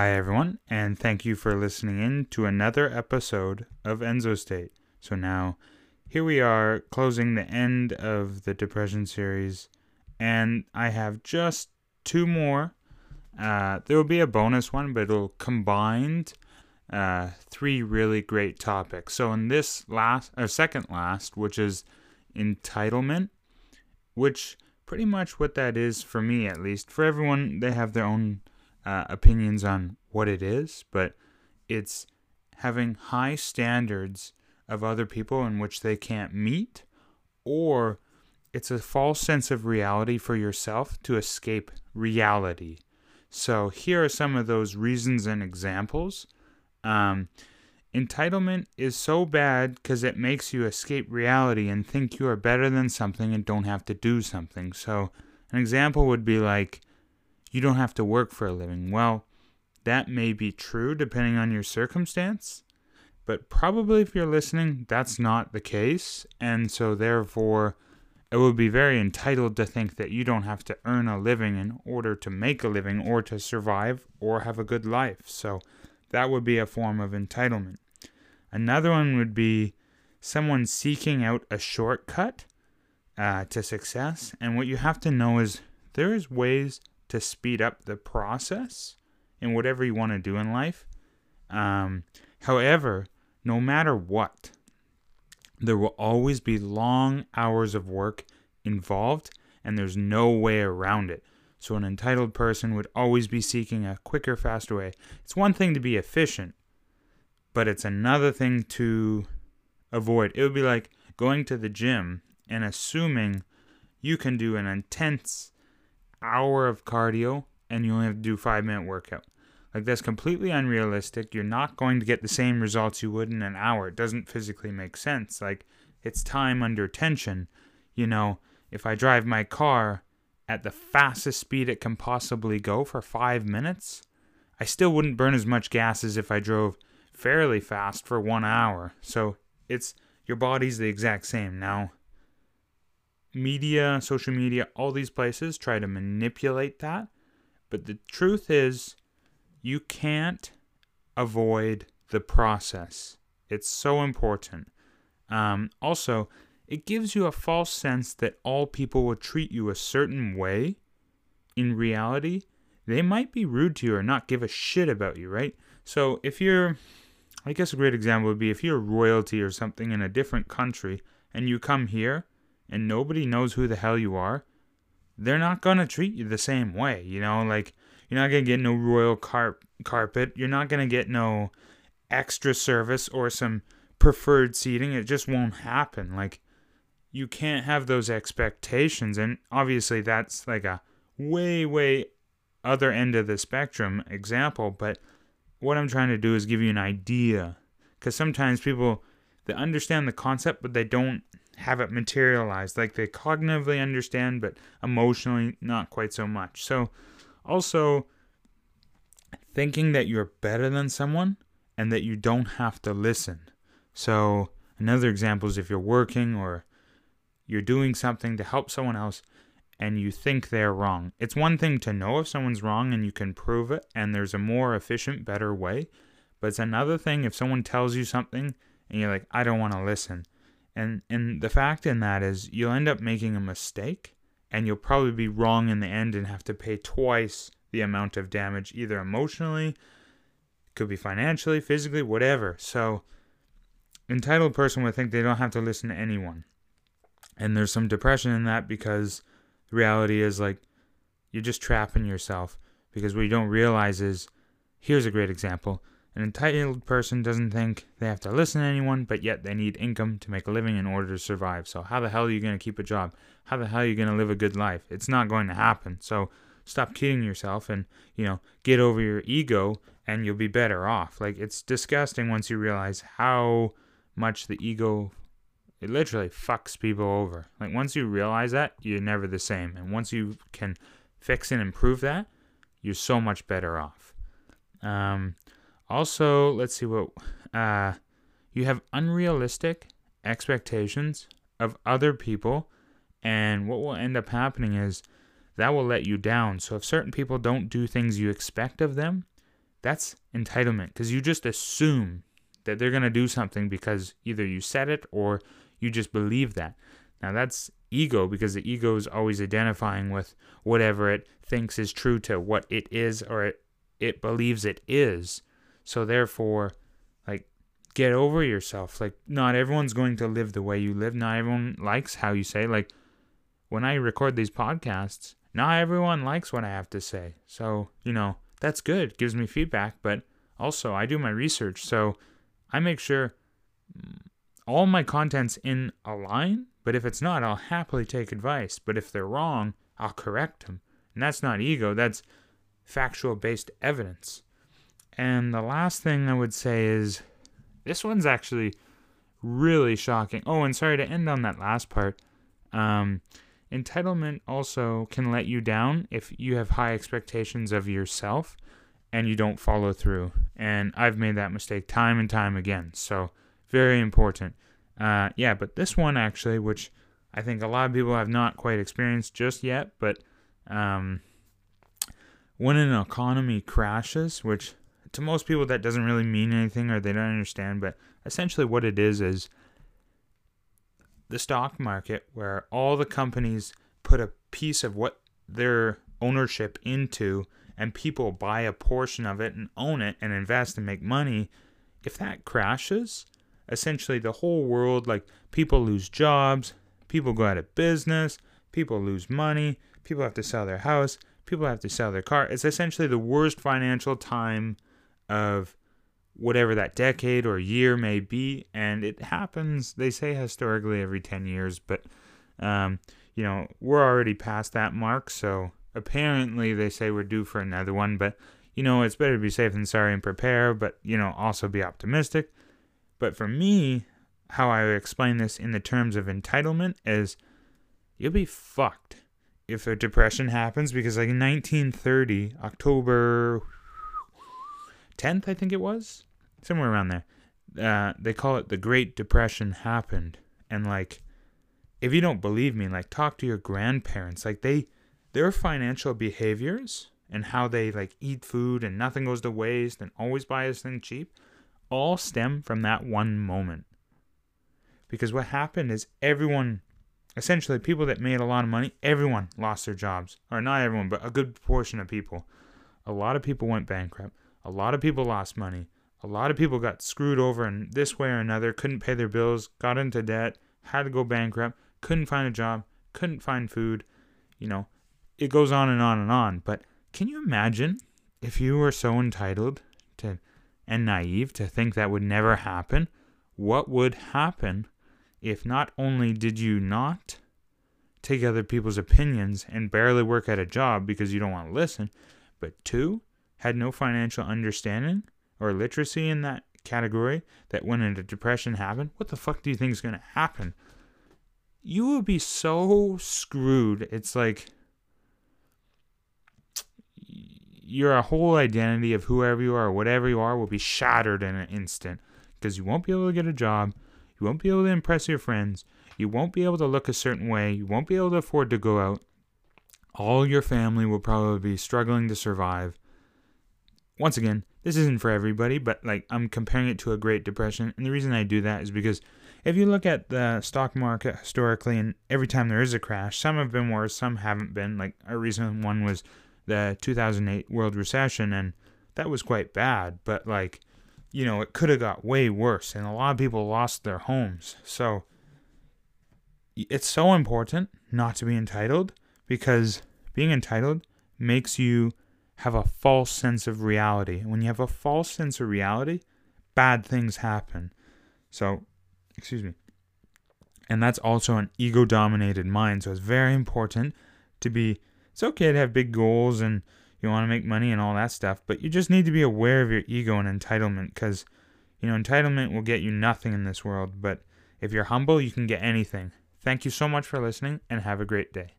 Hi, everyone, and thank you for listening in to another episode of Enzo State. So, now here we are closing the end of the depression series, and I have just two more. Uh, there will be a bonus one, but it'll combined uh, three really great topics. So, in this last or second last, which is entitlement, which pretty much what that is for me at least. For everyone, they have their own uh, opinions on what it is, but it's having high standards of other people in which they can't meet, or it's a false sense of reality for yourself to escape reality. So, here are some of those reasons and examples. Um, entitlement is so bad because it makes you escape reality and think you are better than something and don't have to do something. So, an example would be like, you don't have to work for a living. Well, that may be true depending on your circumstance, but probably if you're listening, that's not the case. And so, therefore, it would be very entitled to think that you don't have to earn a living in order to make a living or to survive or have a good life. So, that would be a form of entitlement. Another one would be someone seeking out a shortcut uh, to success. And what you have to know is there is ways to speed up the process in whatever you want to do in life. Um, however, no matter what, there will always be long hours of work involved, and there's no way around it. So, an entitled person would always be seeking a quicker, faster way. It's one thing to be efficient, but it's another thing to avoid. It would be like going to the gym and assuming you can do an intense hour of cardio and you only have to do five minute workout. Like that's completely unrealistic. You're not going to get the same results you would in an hour. It doesn't physically make sense. Like it's time under tension. You know, if I drive my car at the fastest speed it can possibly go for five minutes, I still wouldn't burn as much gas as if I drove fairly fast for one hour. So it's your body's the exact same. Now, media, social media, all these places try to manipulate that. But the truth is, you can't avoid the process. It's so important. Um, also, it gives you a false sense that all people will treat you a certain way. In reality, they might be rude to you or not give a shit about you, right? So if you're, I guess a great example would be if you're royalty or something in a different country and you come here and nobody knows who the hell you are, they're not going to treat you the same way. You know, like you're not going to get no royal car- carpet. You're not going to get no extra service or some preferred seating. It just won't happen. Like, you can't have those expectations. And obviously, that's like a way, way other end of the spectrum example. But what I'm trying to do is give you an idea. Because sometimes people, they understand the concept, but they don't have it materialized. Like they cognitively understand, but emotionally not quite so much. So, also, thinking that you're better than someone and that you don't have to listen. So, another example is if you're working or you're doing something to help someone else and you think they're wrong. It's one thing to know if someone's wrong and you can prove it, and there's a more efficient, better way. But it's another thing if someone tells you something and you're like, I don't want to listen. And and the fact in that is you'll end up making a mistake and you'll probably be wrong in the end and have to pay twice the amount of damage either emotionally, could be financially, physically, whatever. So entitled person would think they don't have to listen to anyone. And there's some depression in that because the reality is like you're just trapping yourself because what you don't realize is here's a great example an entitled person doesn't think they have to listen to anyone, but yet they need income to make a living in order to survive. So, how the hell are you going to keep a job? How the hell are you going to live a good life? It's not going to happen. So, stop kidding yourself and, you know, get over your ego and you'll be better off. Like, it's disgusting once you realize how much the ego, it literally fucks people over. Like, once you realize that, you're never the same. And once you can fix and improve that, you're so much better off. Um, also, let's see what uh, you have unrealistic expectations of other people, and what will end up happening is that will let you down. So if certain people don't do things you expect of them, That's entitlement because you just assume that they're going to do something because either you said it or you just believe that. Now, that's ego because the ego is always identifying with whatever it thinks is true to what it is or it, it believes it is. So, therefore, like, get over yourself. Like, not everyone's going to live the way you live. Not everyone likes how you say. Like, when I record these podcasts, not everyone likes what I have to say. So, you know, that's good. It gives me feedback, but also I do my research. So I make sure all my content's in a line, but if it's not, I'll happily take advice. But if they're wrong, I'll correct them. And that's not ego, that's factual based evidence. And the last thing I would say is this one's actually really shocking. Oh, and sorry to end on that last part. Um, Entitlement also can let you down if you have high expectations of yourself and you don't follow through. And I've made that mistake time and time again. So, very important. Uh, yeah, but this one actually, which I think a lot of people have not quite experienced just yet, but um, when an economy crashes, which to most people that doesn't really mean anything or they don't understand, but essentially what it is is the stock market where all the companies put a piece of what their ownership into and people buy a portion of it and own it and invest and make money, if that crashes, essentially the whole world, like people lose jobs, people go out of business, people lose money, people have to sell their house, people have to sell their car. It's essentially the worst financial time of whatever that decade or year may be. And it happens, they say historically every 10 years, but, um, you know, we're already past that mark. So apparently they say we're due for another one. But, you know, it's better to be safe than sorry and prepare, but, you know, also be optimistic. But for me, how I would explain this in the terms of entitlement is you'll be fucked if a depression happens because like in 1930 october 10th i think it was somewhere around there. Uh, they call it the Great Depression happened, and like, if you don't believe me, like, talk to your grandparents. Like, they, their financial behaviors and how they like eat food and nothing goes to waste and always buy this thing cheap, all stem from that one moment. Because what happened is everyone, essentially, people that made a lot of money, everyone lost their jobs, or not everyone, but a good portion of people. A lot of people went bankrupt. A lot of people lost money a lot of people got screwed over in this way or another, couldn't pay their bills, got into debt, had to go bankrupt, couldn't find a job, couldn't find food. You know, it goes on and on and on. But can you imagine if you were so entitled to and naive to think that would never happen? What would happen if not only did you not take other people's opinions and barely work at a job because you don't want to listen, but two, had no financial understanding? or literacy in that category that when a depression happened, what the fuck do you think is going to happen? You would be so screwed. It's like your whole identity of whoever you are or whatever you are will be shattered in an instant because you won't be able to get a job. You won't be able to impress your friends. You won't be able to look a certain way. You won't be able to afford to go out. All your family will probably be struggling to survive. Once again, this isn't for everybody, but like I'm comparing it to a Great Depression. And the reason I do that is because if you look at the stock market historically, and every time there is a crash, some have been worse, some haven't been. Like a recent one was the 2008 world recession, and that was quite bad. But like, you know, it could have got way worse, and a lot of people lost their homes. So it's so important not to be entitled because being entitled makes you have a false sense of reality. When you have a false sense of reality, bad things happen. So, excuse me. And that's also an ego dominated mind. So it's very important to be, it's okay to have big goals and you want to make money and all that stuff, but you just need to be aware of your ego and entitlement because, you know, entitlement will get you nothing in this world. But if you're humble, you can get anything. Thank you so much for listening and have a great day.